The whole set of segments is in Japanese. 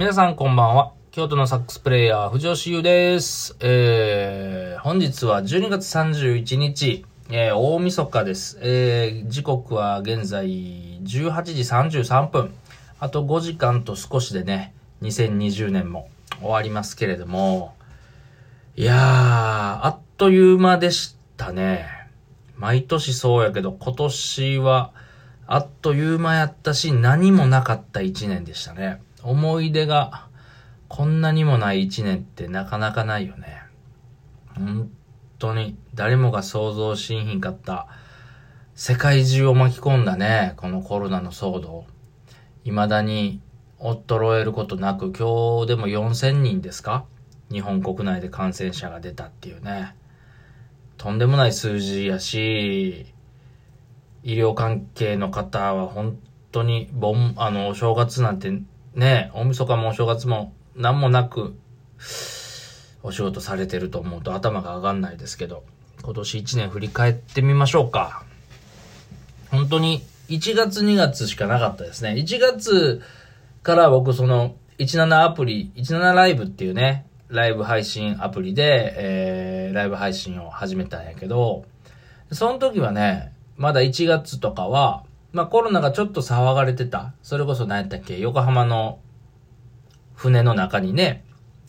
皆さんこんばんは。京都のサックスプレイヤー、藤吉優です。えー、本日は12月31日、えー、大晦日です。えー、時刻は現在18時33分。あと5時間と少しでね、2020年も終わりますけれども、いやー、あっという間でしたね。毎年そうやけど、今年は、あっという間やったし、何もなかった一年でしたね。思い出がこんなにもない一年ってなかなかないよね。本当に誰もが想像しんひんかった世界中を巻き込んだね、このコロナの騒動。未だに衰えることなく、今日でも4000人ですか？日本国内で感染者が出たっていうね。とんでもない数字やし、医療関係の方は本当に、ぼん、あの、お正月なんてね、大晦日もお正月も何もなく、お仕事されてると思うと頭が上がんないですけど、今年1年振り返ってみましょうか。本当に1月2月しかなかったですね。1月から僕その17アプリ、17ライブっていうね、ライブ配信アプリで、えー、ライブ配信を始めたんやけど、その時はね、まだ1月とかは、まあコロナがちょっと騒がれてた。それこそ何やったっけ横浜の船の中にね、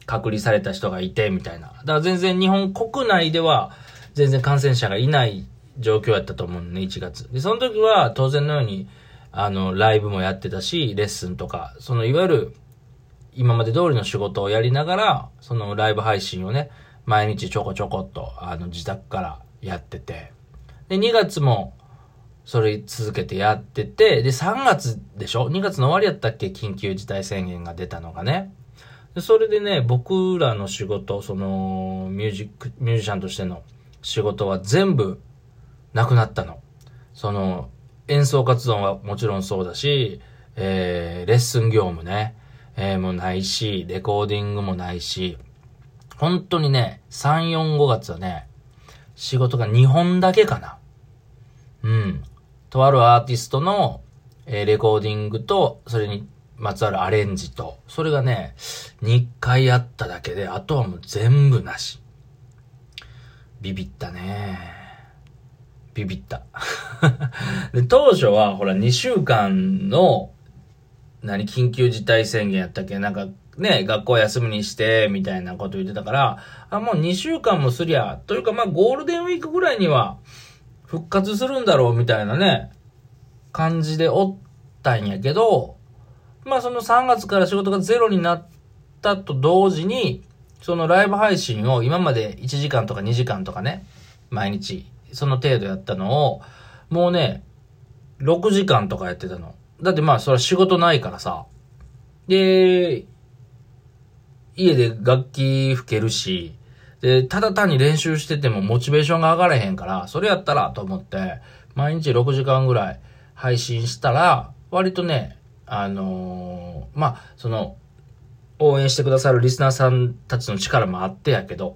隔離された人がいて、みたいな。だから全然日本国内では全然感染者がいない状況やったと思うね、1月。で、その時は当然のように、あの、ライブもやってたし、レッスンとか、そのいわゆる今まで通りの仕事をやりながら、そのライブ配信をね、毎日ちょこちょこっと、あの、自宅からやってて。で、2月もそれ続けてやってて、で、3月でしょ ?2 月の終わりやったっけ？緊急事態宣言が出たのがね。でそれでね、僕らの仕事、その、ミュージック、ミュージシャンとしての仕事は全部なくなったの。その、演奏活動はもちろんそうだし、えー、レッスン業務ね、えー、もうないし、レコーディングもないし、本当にね、3、4、5月はね、仕事が2本だけかな。うん。とあるアーティストの、えー、レコーディングと、それにまつわるアレンジと、それがね、2回あっただけで、あとはもう全部なし。ビビったね。ビビった。で、当初は、ほら、2週間の、何、緊急事態宣言やったっけ？なんか、ね、学校休みにして、みたいなこと言ってたから、あ、もう2週間もすりゃ、というかまあゴールデンウィークぐらいには、復活するんだろうみたいなね、感じでおったんやけど、まあその3月から仕事がゼロになったと同時に、そのライブ配信を今まで1時間とか2時間とかね、毎日、その程度やったのを、もうね、6時間とかやってたの。だってまあそれは仕事ないからさ。で、家で楽器吹けるし、で、ただ単に練習しててもモチベーションが上がれへんから、それやったらと思って、毎日6時間ぐらい配信したら、割とね、あのー、まあ、その、応援してくださるリスナーさんたちの力もあってやけど、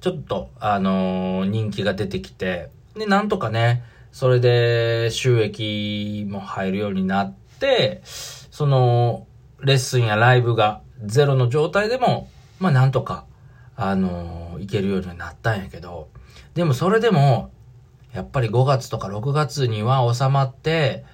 ちょっと、あのー、人気が出てきて、で、なんとかね、それで収益も入るようになって、その、レッスンやライブがゼロの状態でも、まあなんとかあの、行けるようになったんやけど、でもそれでも、やっぱり5月とか6月には収まって、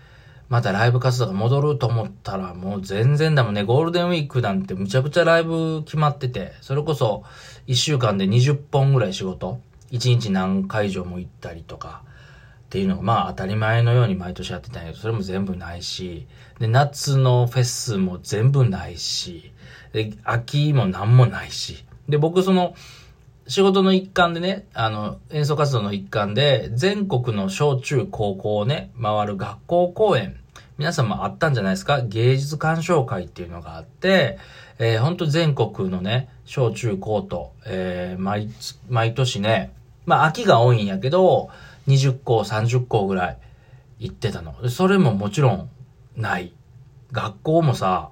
またライブ活動が戻ると思ったらもう全然だもんね。ゴールデンウィークなんてむちゃくちゃライブ決まってて、それこそ1週間で20本ぐらい仕事、1日何会場も行ったりとか、っていうのがまあ当たり前のように毎年やってたんやけど、それも全部ないし、で、夏のフェスも全部ないし、で、秋も何もないし、で、僕その、仕事の一環でね、あの、演奏活動の一環で、全国の小中高校をね、回る学校公演、皆さんもあったんじゃないですか？芸術鑑賞会っていうのがあって、えー、ほんと全国のね、小中高と、えー、毎、毎年ね、まあ秋が多いんやけど、20校、30校ぐらい行ってたの。それももちろんない。学校もさ、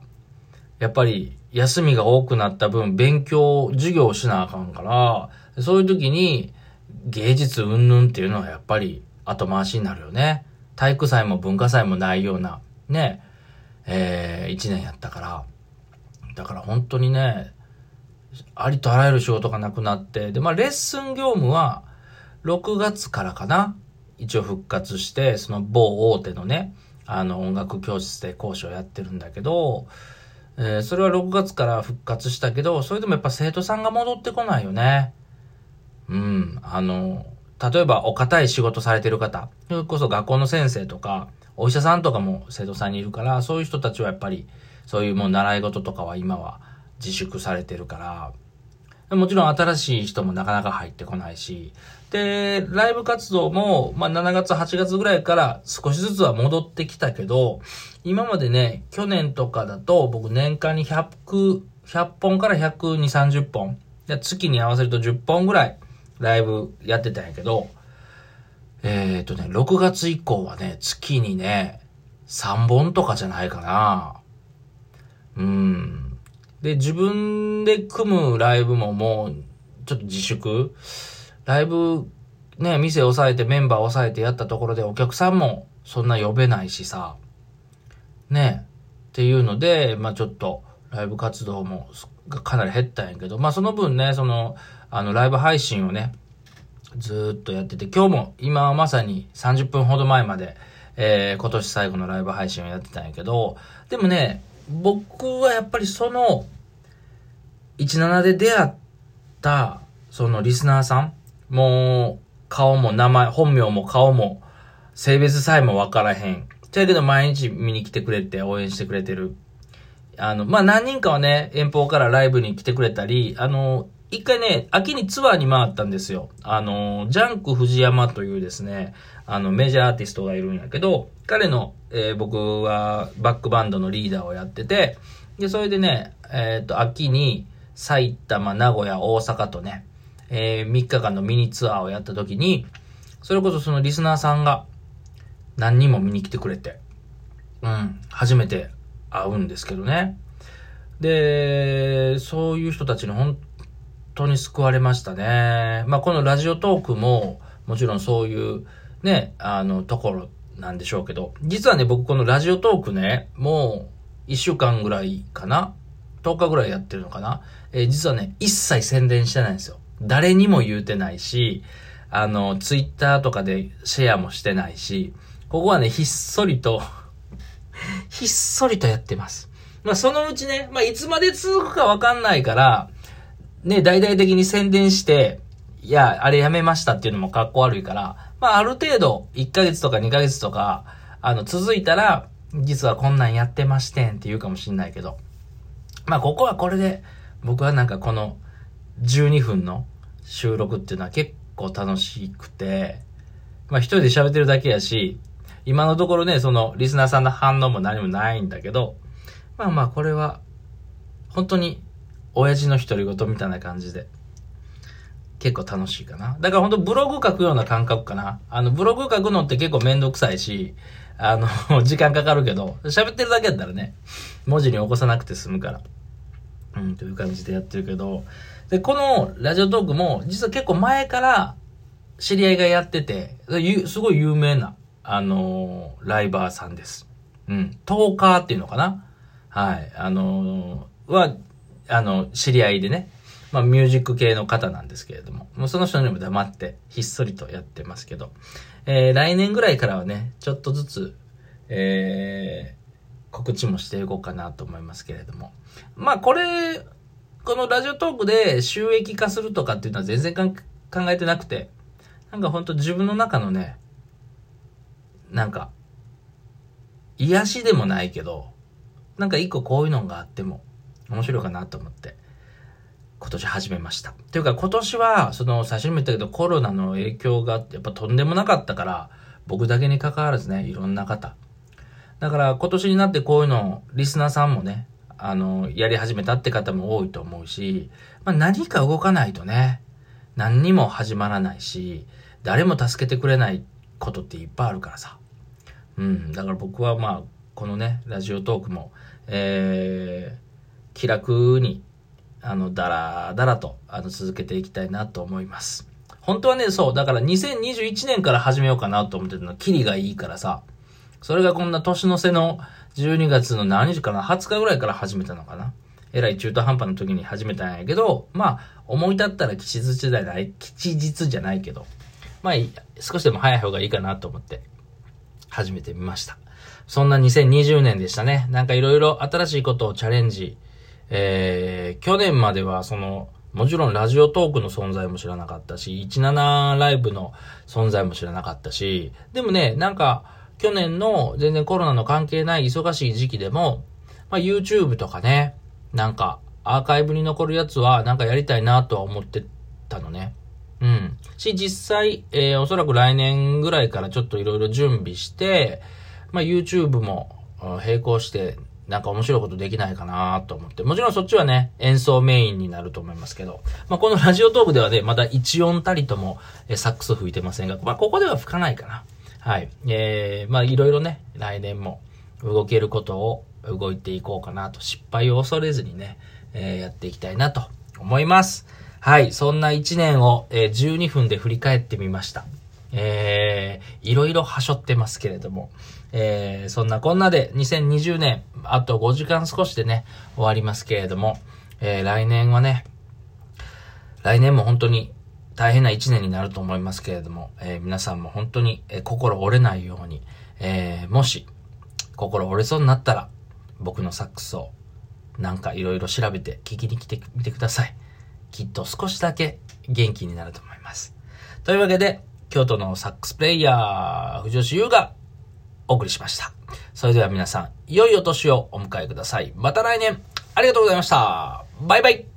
やっぱり休みが多くなった分、勉強、授業をしなあかんから、そういう時に、芸術云々っていうのはやっぱり後回しになるよね。体育祭も文化祭もないような、ね、えー、一年やったから。だから本当にね、ありとあらゆる仕事がなくなって、で、まあ、レッスン業務は、6月からかな一応復活して、その某大手のね、あの、音楽教室で講師をやってるんだけど、えーそれは6月から復活したけど、それでもやっぱ生徒さんが戻ってこないよね。うん、あの、例えばお堅い仕事されてる方、それこそ学校の先生とか、お医者さんとかも生徒さんにいるから、そういう人たちはやっぱり、そういうもう習い事とかは今は自粛されてるから、もちろん新しい人もなかなか入ってこないし、で、ライブ活動も、まあ7月、8月ぐらいから少しずつは戻ってきたけど、今までね、去年とかだと僕年間に100、100本から120、30本。月に合わせると10本ぐらいライブやってたんやけど、えっ、とね、6月以降はね、月にね、3本とかじゃないかな。うん。で、自分で組むライブももう、ちょっと自粛。ライブ、ね、店抑えてメンバー抑えてやったところでお客さんもそんな呼べないしさ。ね。っていうので、まあちょっと、ライブ活動もかなり減ったんやけど、まあその分ね、その、あの、ライブ配信をね、ずっとやってて、今日も今はまさに30分ほど前まで、えー今年最後のライブ配信をやってたんやけど、でもね、僕はやっぱりその、17で出会った、そのリスナーさん、もう、顔も名前、本名も顔も、性別さえもわからへん。だけど毎日見に来てくれて応援してくれてる。あの、まあ、何人かはね、遠方からライブに来てくれたり、あの、一回ね、秋にツアーに回ったんですよ。あの、ジャンク藤山というですね、あの、メジャーアーティストがいるんやけど、彼の、えー僕はバックバンドのリーダーをやってて、で、それでね、えっ、と、秋に埼玉、名古屋、大阪とね、えー3日間のミニツアーをやった時に、それこそそのリスナーさんが何人も見に来てくれて、うん、初めて会うんですけどね。で、そういう人たちに本当に救われましたね。まあ、このラジオトークも、もちろんそういうね、あの、ところなんでしょうけど、実はね、僕このラジオトークね、もう1週間ぐらいかな ?10 日ぐらいやってるのかなえー実はね、一切宣伝してないんですよ。誰にも言うてないし、あの、ツイッターとかでシェアもしてないし、ここはね、ひっそりと、ひっそりとやってます。まあ、そのうちね、まあ、いつまで続くかわかんないから、ね、大々的に宣伝して、いや、あれやめましたっていうのも格好悪いから、まあ、ある程度、1ヶ月とか2ヶ月とか、あの、続いたら、実はこんなんやってましてんって言うかもしんないけど、まあ、ここはこれで、僕はなんかこの、12分の収録っていうのは結構楽しくて、まあ、一人で喋ってるだけやし、今のところね、その、リスナーさんの反応も何もないんだけど、まあまあ、これは、本当に、親父の独り言みたいな感じで、結構楽しいかな。だから本当ブログ書くような感覚かな。あの、ブログ書くのって結構めんどくさいし、あの、時間かかるけど、喋ってるだけやったらね、文字に起こさなくて済むから。うん、という感じでやってるけど、で、このラジオトークも、実は結構前から知り合いがやってて、すごい有名な、あのライバーさんです。うん。トーカーっていうのかなはい。あのーは、あの、知り合いでね、まあ、ミュージック系の方なんですけれども、もうその人にも黙って、ひっそりとやってますけど、えー、来年ぐらいからはね、ちょっとずつ、えー、告知もしていこうかなと思いますけれども。まあ、これ、このラジオトークで収益化するとかっていうのは全然考えてなくて、なんかほんと自分の中のね、なんか、癒しでもないけど、なんか一個こういうのがあっても面白いかなと思って、今年始めました。というか今年は、その最初にも言ったけどコロナの影響がやっぱとんでもなかったから、僕だけに関わらずね、いろんな方。だから今年になってこういうのをリスナーさんもね、あの、やり始めたって方も多いと思うし、まあ何か動かないとね、何にも始まらないし、誰も助けてくれないことっていっぱいあるからさ。うん、だから僕はまあ、このね、ラジオトークも、えー、気楽に、あの、だらだらと、あの、続けていきたいなと思います。本当はね、そう、だから2021年から始めようかなと思ってたの、キリがいいからさ、それがこんな年の瀬の12月の何日かな ?20 日ぐらいから始めたのかなえらい中途半端な時に始めたんやけど、まあ、思い立ったら吉日じゃない、吉日じゃないけど、まあ、少しでも早い方がいいかなと思って始めてみました。そんな2020年でしたね。なんかいろいろ新しいことをチャレンジ。えー、去年まではその、もちろんラジオトークの存在も知らなかったし、17ライブの存在も知らなかったし、でもね、なんか、去年の全然コロナの関係ない忙しい時期でも、まあ、YouTube とかね、なんかアーカイブに残るやつはなんかやりたいなとは思ってたのね。うん。し、実際、えー、おそらく来年ぐらいからちょっといろいろ準備して、まあ、YouTube も並行してなんか面白いことできないかなと思って。もちろんそっちはね、演奏メインになると思いますけど。まあ、このラジオトークではね、まだ一音たりとも、えサックス吹いてませんが、まあ、ここでは吹かないかな。はい。えー、まあ、いろいろね、来年も動けることを動いていこうかなと、失敗を恐れずにね、えー、やっていきたいなと思います。はい。そんな1年を、えー、12分で振り返ってみました。えー、いろいろはしょってますけれども、えー、そんなこんなで2020年、あと5時間少しでね、終わりますけれども、えー、来年はね、来年も本当に大変な一年になると思いますけれども、えー、皆さんも本当に、えー、心折れないように、えー、もし、心折れそうになったら、僕のサックスをなんかいろいろ調べて聞きに来てみてください。きっと少しだけ元気になると思います。というわけで、京都のサックスプレイヤー、藤吉優がお送りしました。それでは皆さん、良いお年をお迎えください。また来年、ありがとうございました。バイバイ